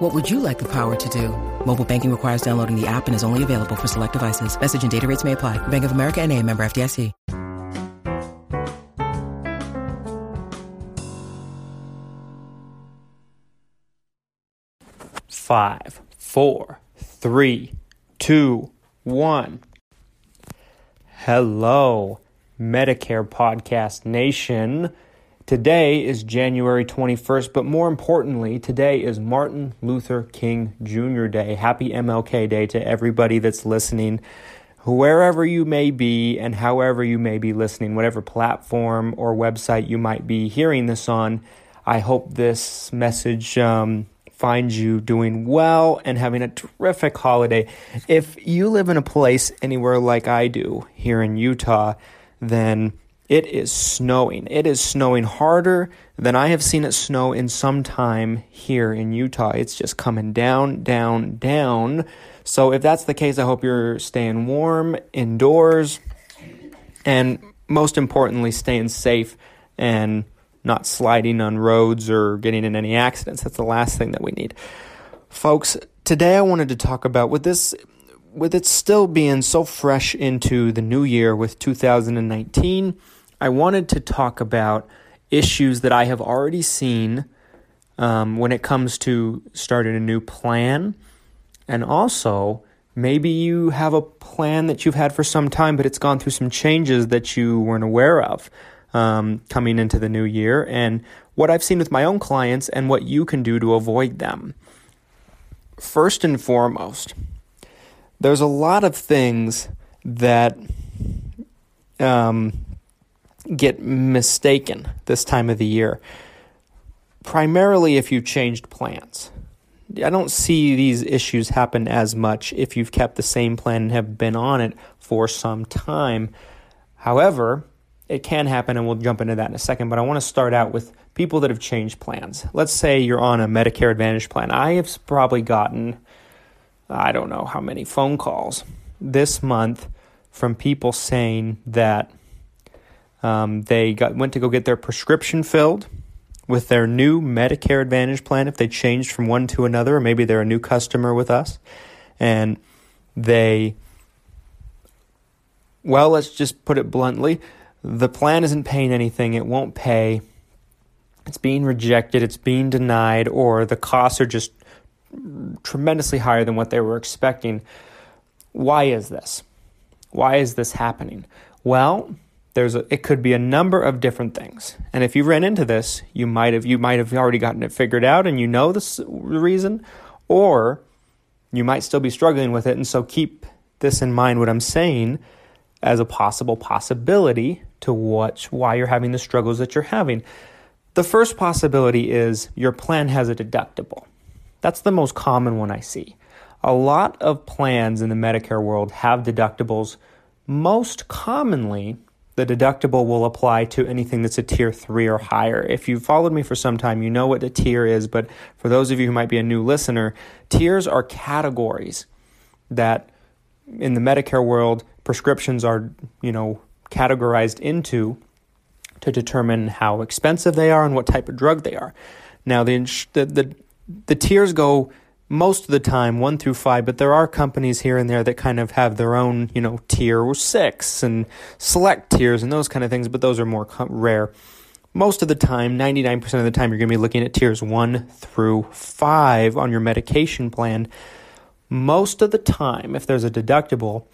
What would you like the power to do? Mobile banking requires downloading the app and is only available for select devices. Message and data rates may apply. Bank of America and a member FDIC. Five, four, three, two, one. Hello, Medicare Podcast Nation. Today is January 21st, but more importantly, today is Martin Luther King Jr. Day. Happy MLK Day to everybody that's listening, wherever you may be and however you may be listening, whatever platform or website you might be hearing this on. I hope this message um, finds you doing well and having a terrific holiday. If you live in a place anywhere like I do here in Utah, then it is snowing. It is snowing harder than I have seen it snow in some time here in Utah. It's just coming down, down, down. So, if that's the case, I hope you're staying warm indoors and most importantly, staying safe and not sliding on roads or getting in any accidents. That's the last thing that we need. Folks, today I wanted to talk about with this with it still being so fresh into the new year with 2019 I wanted to talk about issues that I have already seen um, when it comes to starting a new plan. And also, maybe you have a plan that you've had for some time, but it's gone through some changes that you weren't aware of um, coming into the new year, and what I've seen with my own clients and what you can do to avoid them. First and foremost, there's a lot of things that um, get mistaken this time of the year. Primarily if you've changed plans. I don't see these issues happen as much if you've kept the same plan and have been on it for some time. However, it can happen, and we'll jump into that in a second. But I want to start out with people that have changed plans. Let's say you're on a Medicare Advantage plan. I have probably gotten, I don't know how many phone calls this month from people saying that um, they got went to go get their prescription filled with their new Medicare Advantage plan if they changed from one to another, or maybe they're a new customer with us, and they, well, let's just put it bluntly, the plan isn't paying anything, it won't pay, it's being rejected, it's being denied, or the costs are just tremendously higher than what they were expecting. Why is this? Why is this happening? Well, there's a, it could be a number of different things. And if you ran into this, you might have you might have already gotten it figured out and you know the reason or you might still be struggling with it and so keep this in mind what I'm saying as a possible possibility to what why you're having the struggles that you're having. The first possibility is your plan has a deductible. That's the most common one I see. A lot of plans in the Medicare world have deductibles. Most commonly, the deductible will apply to anything that's a tier three or higher. If you've followed me for some time, you know what a tier is, but for those of you who might be a new listener, tiers are categories that in the Medicare world, prescriptions are, you know, categorized into to determine how expensive they are and what type of drug they are. Now, the, the, the, the tiers go most of the time one through five, but there are companies here and there that kind of have their own, you know, tier six and select tiers and those kind of things, but those are more rare. Most of the time, 99% of the time, you're going to be looking at tiers one through five on your medication plan. Most of the time, if there's a deductible,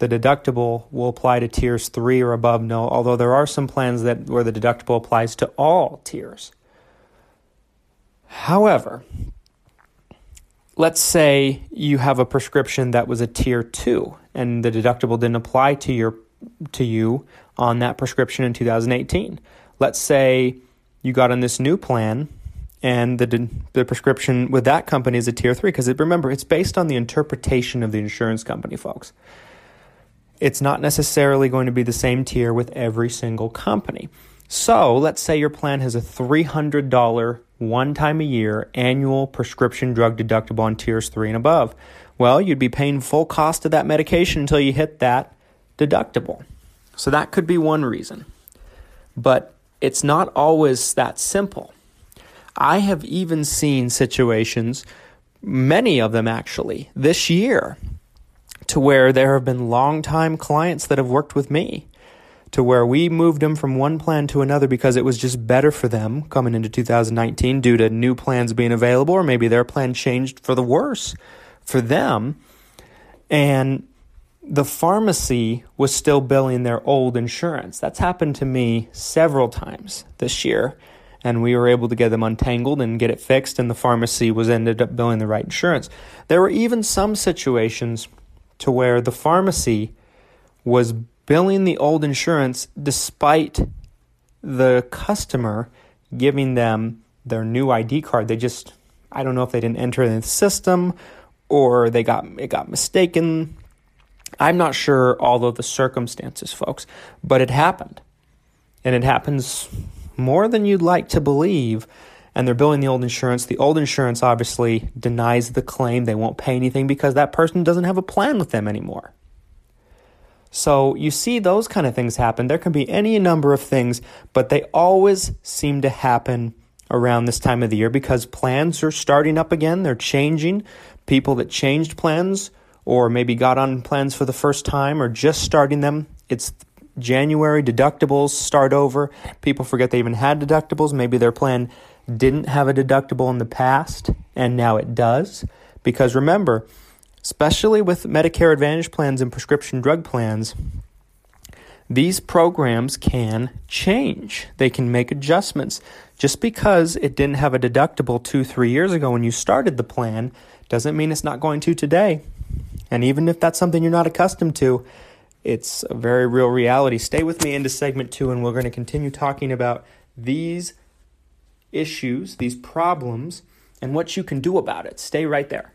the deductible will apply to tiers three or above. No, although there are some plans that where the deductible applies to all tiers. However, let's say you have a prescription that was a tier 2 and the deductible didn't apply to your to you on that prescription in 2018 let's say you got on this new plan and the the prescription with that company is a tier 3 because it, remember it's based on the interpretation of the insurance company folks it's not necessarily going to be the same tier with every single company. So let's say your plan has a $300 one time a year annual prescription drug deductible on tiers three and above. Well, you'd be paying full cost of that medication until you hit that deductible. So that could be one reason. But it's not always that simple. I have even seen situations, many of them actually, this year, to where there have been longtime clients that have worked with me to where we moved them from one plan to another because it was just better for them coming into 2019 due to new plans being available, or maybe their plan changed for the worse for them. And the pharmacy was still billing their old insurance. That's happened to me several times this year. And we were able to get them untangled and get it fixed, and the pharmacy was ended up billing the right insurance. There were even some situations to where the pharmacy was billing the old insurance despite the customer giving them their new ID card. They just, I don't know if they didn't enter in the system or they got it got mistaken. I'm not sure all of the circumstances, folks, but it happened. And it happens more than you'd like to believe. And they're billing the old insurance. The old insurance obviously denies the claim. They won't pay anything because that person doesn't have a plan with them anymore. So you see those kind of things happen. There can be any number of things, but they always seem to happen around this time of the year because plans are starting up again. They're changing. People that changed plans or maybe got on plans for the first time or just starting them, it's January, deductibles start over. People forget they even had deductibles. Maybe their plan didn't have a deductible in the past and now it does. Because remember, especially with Medicare Advantage plans and prescription drug plans, these programs can change. They can make adjustments. Just because it didn't have a deductible two, three years ago when you started the plan doesn't mean it's not going to today. And even if that's something you're not accustomed to, it's a very real reality. Stay with me into segment two, and we're going to continue talking about these issues, these problems, and what you can do about it. Stay right there.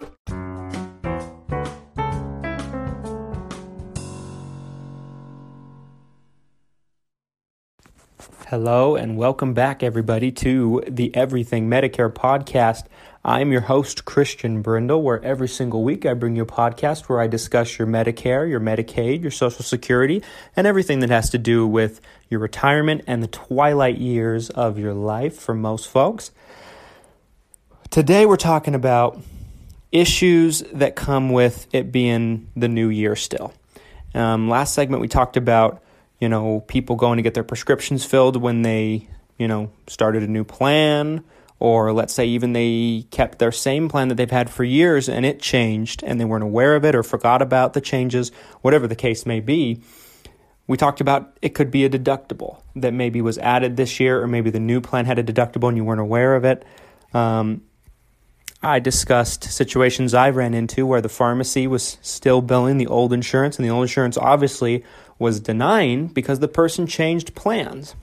Hello and welcome back, everybody, to the Everything Medicare podcast. I'm your host, Christian Brindle, where every single week I bring you a podcast where I discuss your Medicare, your Medicaid, your Social Security, and everything that has to do with your retirement and the twilight years of your life for most folks. Today we're talking about issues that come with it being the new year still. Um, last segment we talked about you know, people going to get their prescriptions filled when they, you know, started a new plan, or let's say even they kept their same plan that they've had for years and it changed and they weren't aware of it or forgot about the changes, whatever the case may be. We talked about it could be a deductible that maybe was added this year, or maybe the new plan had a deductible and you weren't aware of it. Um, I discussed situations I ran into where the pharmacy was still billing the old insurance, and the old insurance obviously was denying because the person changed plans.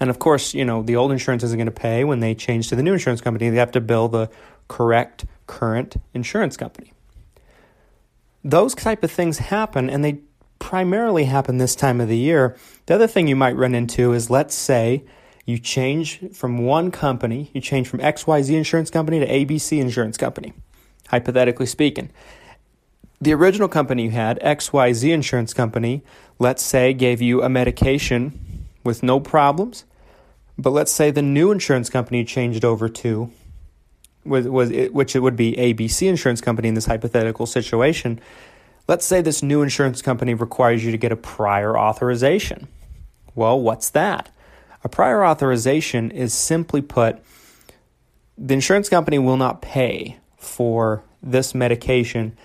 And of course, you know, the old insurance isn't going to pay when they change to the new insurance company. They have to bill the correct current insurance company. Those type of things happen and they primarily happen this time of the year. The other thing you might run into is let's say you change from one company, you change from XYZ insurance company to ABC insurance company, hypothetically speaking the original company you had, XYZ Insurance Company, let's say gave you a medication with no problems, but let's say the new insurance company changed over to was, was it, which it would be ABC Insurance Company in this hypothetical situation. Let's say this new insurance company requires you to get a prior authorization. Well, what's that? A prior authorization is simply put the insurance company will not pay for this medication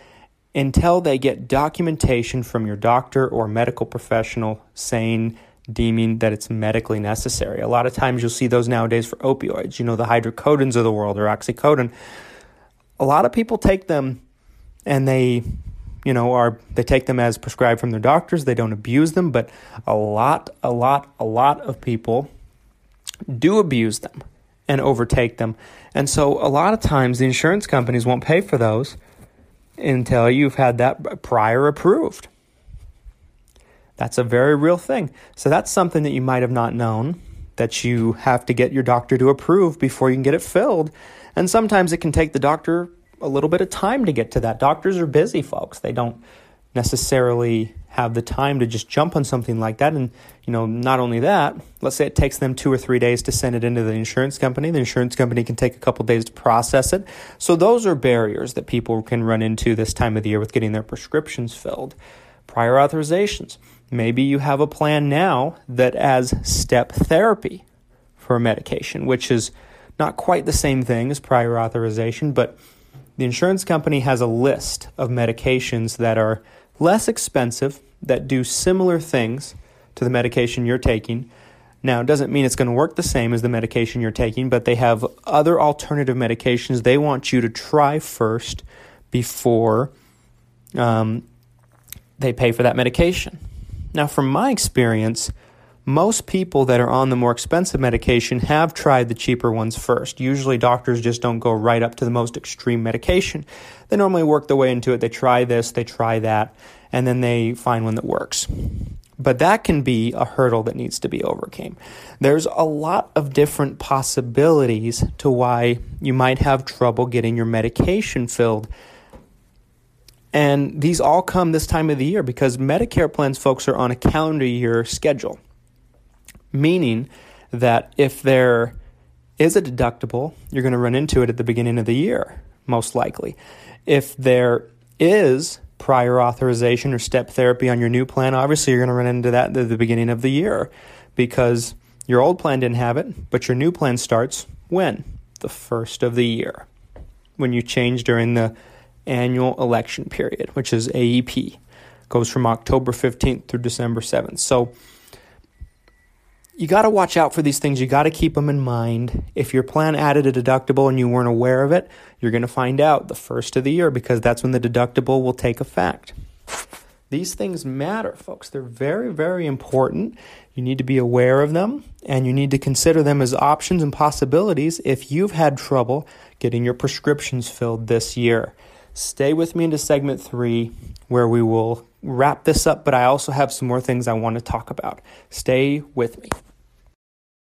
until they get documentation from your doctor or medical professional saying, deeming that it's medically necessary. A lot of times you'll see those nowadays for opioids, you know, the hydrocodones of the world or oxycodone. A lot of people take them and they you know, are they take them as prescribed from their doctors. They don't abuse them, but a lot, a lot, a lot of people do abuse them and overtake them. And so a lot of times the insurance companies won't pay for those until you've had that prior approved. That's a very real thing. So that's something that you might have not known that you have to get your doctor to approve before you can get it filled. And sometimes it can take the doctor a little bit of time to get to that. Doctors are busy, folks. They don't necessarily have the time to just jump on something like that. And, you know, not only that, let's say it takes them two or three days to send it into the insurance company. The insurance company can take a couple days to process it. So those are barriers that people can run into this time of the year with getting their prescriptions filled. Prior authorizations. Maybe you have a plan now that as step therapy for a medication, which is not quite the same thing as prior authorization, but the insurance company has a list of medications that are less expensive, that do similar things to the medication you're taking. Now, it doesn't mean it's going to work the same as the medication you're taking, but they have other alternative medications they want you to try first before um, they pay for that medication. Now, from my experience, most people that are on the more expensive medication have tried the cheaper ones first. Usually, doctors just don't go right up to the most extreme medication. They normally work their way into it. They try this, they try that, and then they find one that works. But that can be a hurdle that needs to be overcome. There's a lot of different possibilities to why you might have trouble getting your medication filled. And these all come this time of the year because Medicare plans, folks, are on a calendar year schedule meaning that if there is a deductible, you're going to run into it at the beginning of the year, most likely. If there is prior authorization or step therapy on your new plan, obviously you're going to run into that at the beginning of the year because your old plan didn't have it, but your new plan starts when? The first of the year. When you change during the annual election period, which is AEP. Goes from October 15th through December 7th. So you got to watch out for these things. You got to keep them in mind. If your plan added a deductible and you weren't aware of it, you're going to find out the first of the year because that's when the deductible will take effect. These things matter, folks. They're very, very important. You need to be aware of them and you need to consider them as options and possibilities if you've had trouble getting your prescriptions filled this year. Stay with me into segment three where we will wrap this up, but I also have some more things I want to talk about. Stay with me.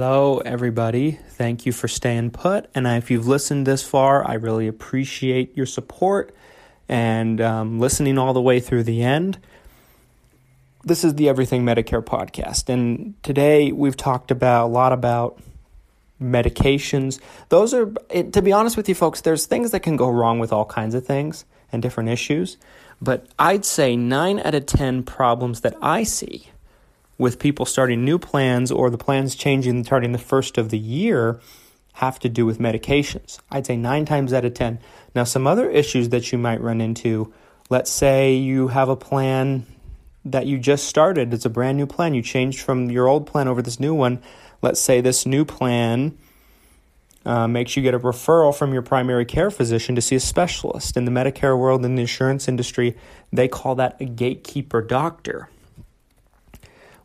Hello, everybody. Thank you for staying put. And if you've listened this far, I really appreciate your support and um, listening all the way through the end. This is the Everything Medicare podcast. And today we've talked about a lot about medications. Those are, to be honest with you, folks, there's things that can go wrong with all kinds of things and different issues. But I'd say nine out of 10 problems that I see with people starting new plans or the plans changing starting the first of the year have to do with medications. I'd say nine times out of 10. Now, some other issues that you might run into let's say you have a plan that you just started, it's a brand new plan. You changed from your old plan over this new one. Let's say this new plan uh, makes you get a referral from your primary care physician to see a specialist. In the Medicare world, in the insurance industry, they call that a gatekeeper doctor.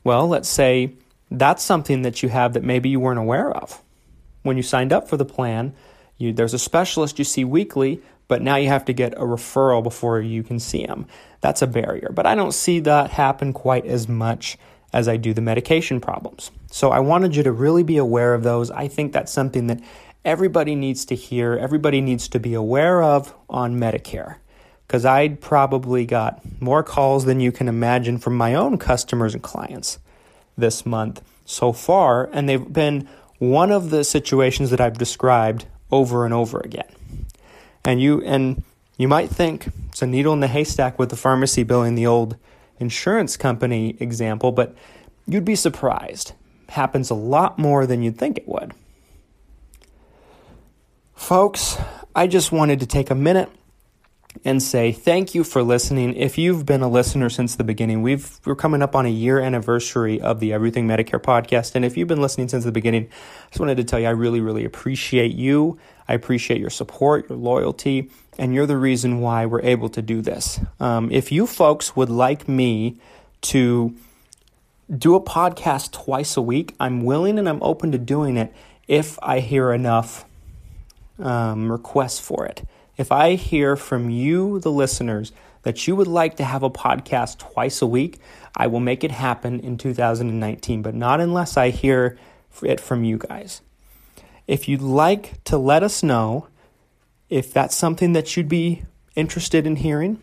Well, let's say that's something that you have that maybe you weren't aware of. When you signed up for the plan, you, there's a specialist you see weekly, but now you have to get a referral before you can see them. That's a barrier. But I don't see that happen quite as much as I do the medication problems. So I wanted you to really be aware of those. I think that's something that everybody needs to hear, everybody needs to be aware of on Medicare. Because I'd probably got more calls than you can imagine from my own customers and clients this month so far, and they've been one of the situations that I've described over and over again. And you and you might think it's a needle in the haystack with the pharmacy bill in the old insurance company example, but you'd be surprised. Happens a lot more than you'd think it would. Folks, I just wanted to take a minute and say thank you for listening. If you've been a listener since the beginning, we've we're coming up on a year anniversary of the Everything Medicare podcast, and if you've been listening since the beginning, I just wanted to tell you I really really appreciate you. I appreciate your support, your loyalty, and you're the reason why we're able to do this. Um, if you folks would like me to do a podcast twice a week, I'm willing and I'm open to doing it if I hear enough um, requests for it. If I hear from you, the listeners, that you would like to have a podcast twice a week, I will make it happen in 2019, but not unless I hear it from you guys. If you'd like to let us know if that's something that you'd be interested in hearing,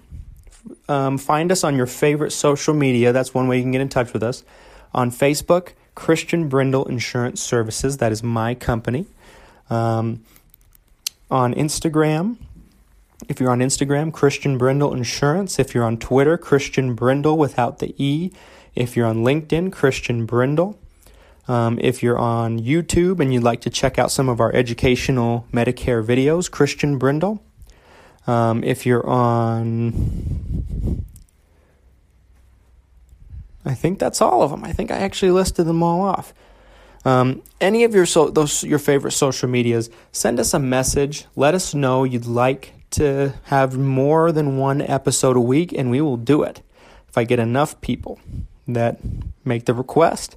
um, find us on your favorite social media. That's one way you can get in touch with us. On Facebook, Christian Brindle Insurance Services. That is my company. Um, on Instagram, if you're on Instagram, Christian Brindle Insurance. If you're on Twitter, Christian Brindle without the E. If you're on LinkedIn, Christian Brindle. Um, if you're on YouTube and you'd like to check out some of our educational Medicare videos, Christian Brindle. Um, if you're on, I think that's all of them. I think I actually listed them all off. Um, any of your so those your favorite social medias, send us a message. Let us know you'd like to have more than one episode a week, and we will do it if I get enough people that make the request.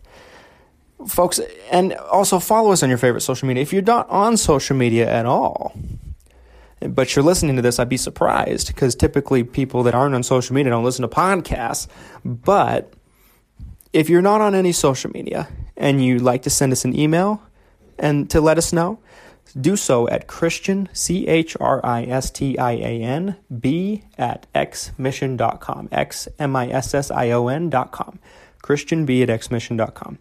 Folks, and also follow us on your favorite social media. If you're not on social media at all, but you're listening to this, I'd be surprised because typically people that aren't on social media don't listen to podcasts. But if you're not on any social media and you'd like to send us an email and to let us know, do so at Christian, C H R I S T I A N, B at xmission.com, X M I S S I O N.com. Christian B at xmission.com.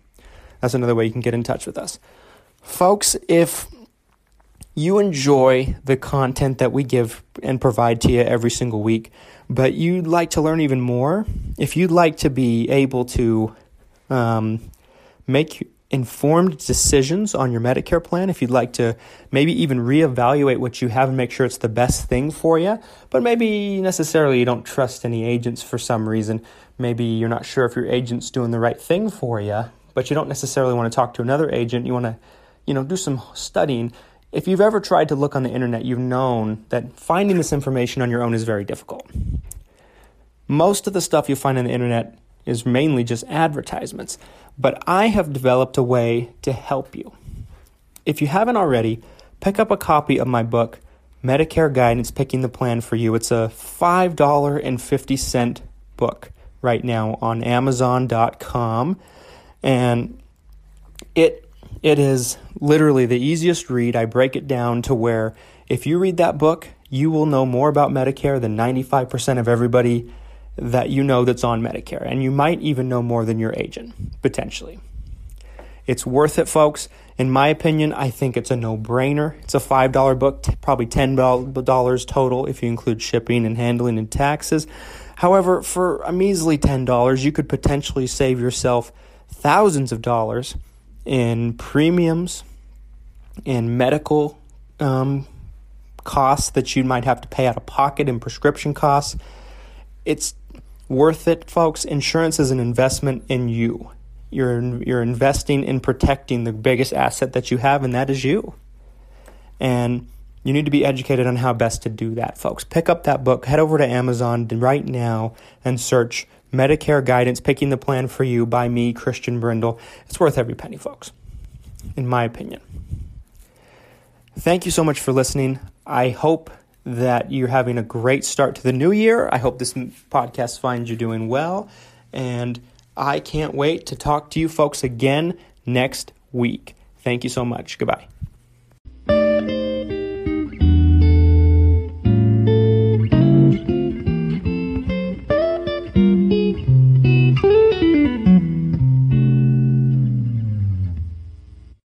That's another way you can get in touch with us. Folks, if you enjoy the content that we give and provide to you every single week, but you'd like to learn even more, if you'd like to be able to um, make informed decisions on your Medicare plan, if you'd like to maybe even reevaluate what you have and make sure it's the best thing for you, but maybe necessarily you don't trust any agents for some reason. Maybe you're not sure if your agent's doing the right thing for you, but you don't necessarily want to talk to another agent. You want to, you know, do some studying. If you've ever tried to look on the internet, you've known that finding this information on your own is very difficult. Most of the stuff you find on the internet is mainly just advertisements. But I have developed a way to help you. If you haven't already, pick up a copy of my book, Medicare Guidance Picking the Plan for You. It's a $5.50 book right now on Amazon.com. And it it is literally the easiest read. I break it down to where if you read that book, you will know more about Medicare than 95% of everybody that you know that's on Medicare, and you might even know more than your agent, potentially. It's worth it, folks. In my opinion, I think it's a no brainer. It's a $5 book, t- probably $10 total if you include shipping and handling and taxes. However, for a measly $10, you could potentially save yourself thousands of dollars in premiums, in medical um, costs that you might have to pay out of pocket, in prescription costs. It's worth it, folks. Insurance is an investment in you. You're you're investing in protecting the biggest asset that you have, and that is you. And you need to be educated on how best to do that, folks. Pick up that book, head over to Amazon right now, and search Medicare Guidance Picking the Plan for You by me, Christian Brindle. It's worth every penny, folks, in my opinion. Thank you so much for listening. I hope that you're having a great start to the new year. I hope this podcast finds you doing well. And I can't wait to talk to you folks again next week. Thank you so much. Goodbye.